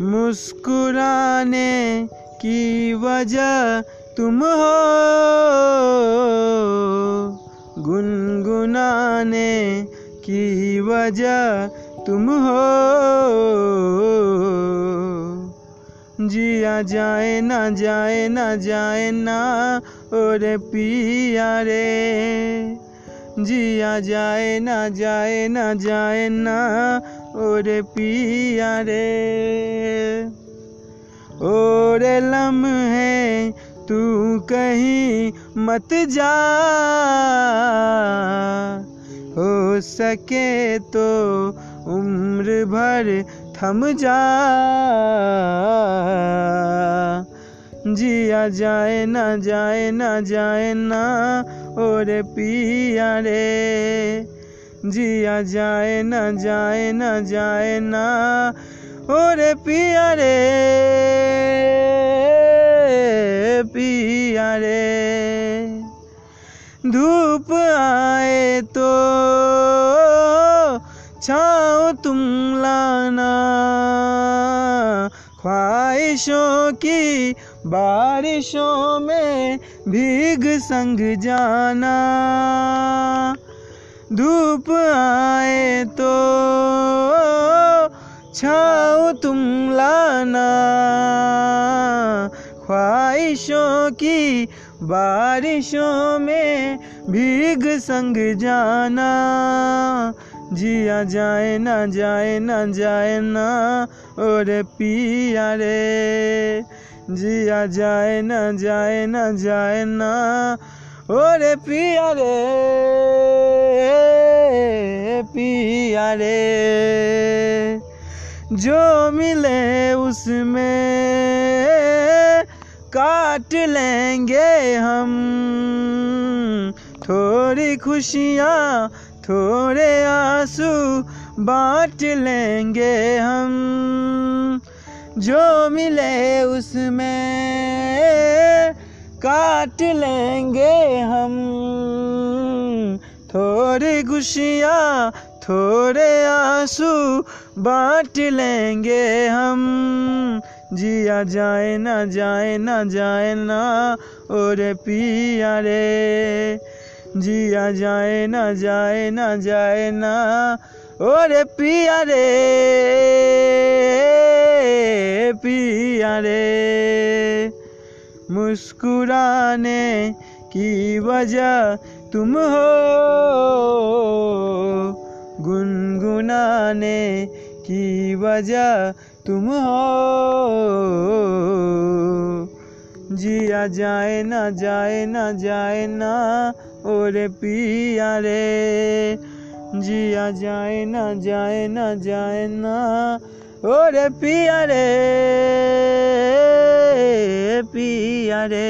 मुस्कुराने की वजह तुम हो। गुनगुनाने की वजह तुम हो। जिया जाए ना जाए ना जाए ना और पिया रे। जिया जाए ना जाए ना जाए ना, और पिया रे। और लम है तू कहीं मत जा, हो सके तो उम्र भर थम जा। जिया जाए ना जाए ना जाए ना और पिया रे जिया जाए ना जाए ना जाए ना और पिया रे पिया रे धूप आए तो छाओ तुम लाना ख्वाहिशों की बारिशों में भीग संग जाना। धूप आए तो छाओ तुम लाना। ख्वाहिशों की बारिशों में भीग संग जाना। जिया जाए ना जाए ना जाए ना और पिया रे। जिया जाए ना जाए ना जाए ना और पिया रे पिया रे। जो मिले उसमें काट लेंगे हम, थोड़ी खुशियाँ थोड़े आँसू बांट लेंगे हम। जो मिले उसमें काट लेंगे हम। थोड़ी खुशियाँ, थोड़े आँसू बांट लेंगे हम। जिया जाए ना जाए ना जाए ना और पिया रे। जिया जाए ना जाए ना जाए ना। और पिया रे पिया रे। मुस्कुराने की वजह तुम हो। गुनगुनाने की वजह तुम हो। जिया जाए ना जाए ना जाए ना। और पिया रे जिया जाए ना जाए ना जाए ना और पिया रे पिया रे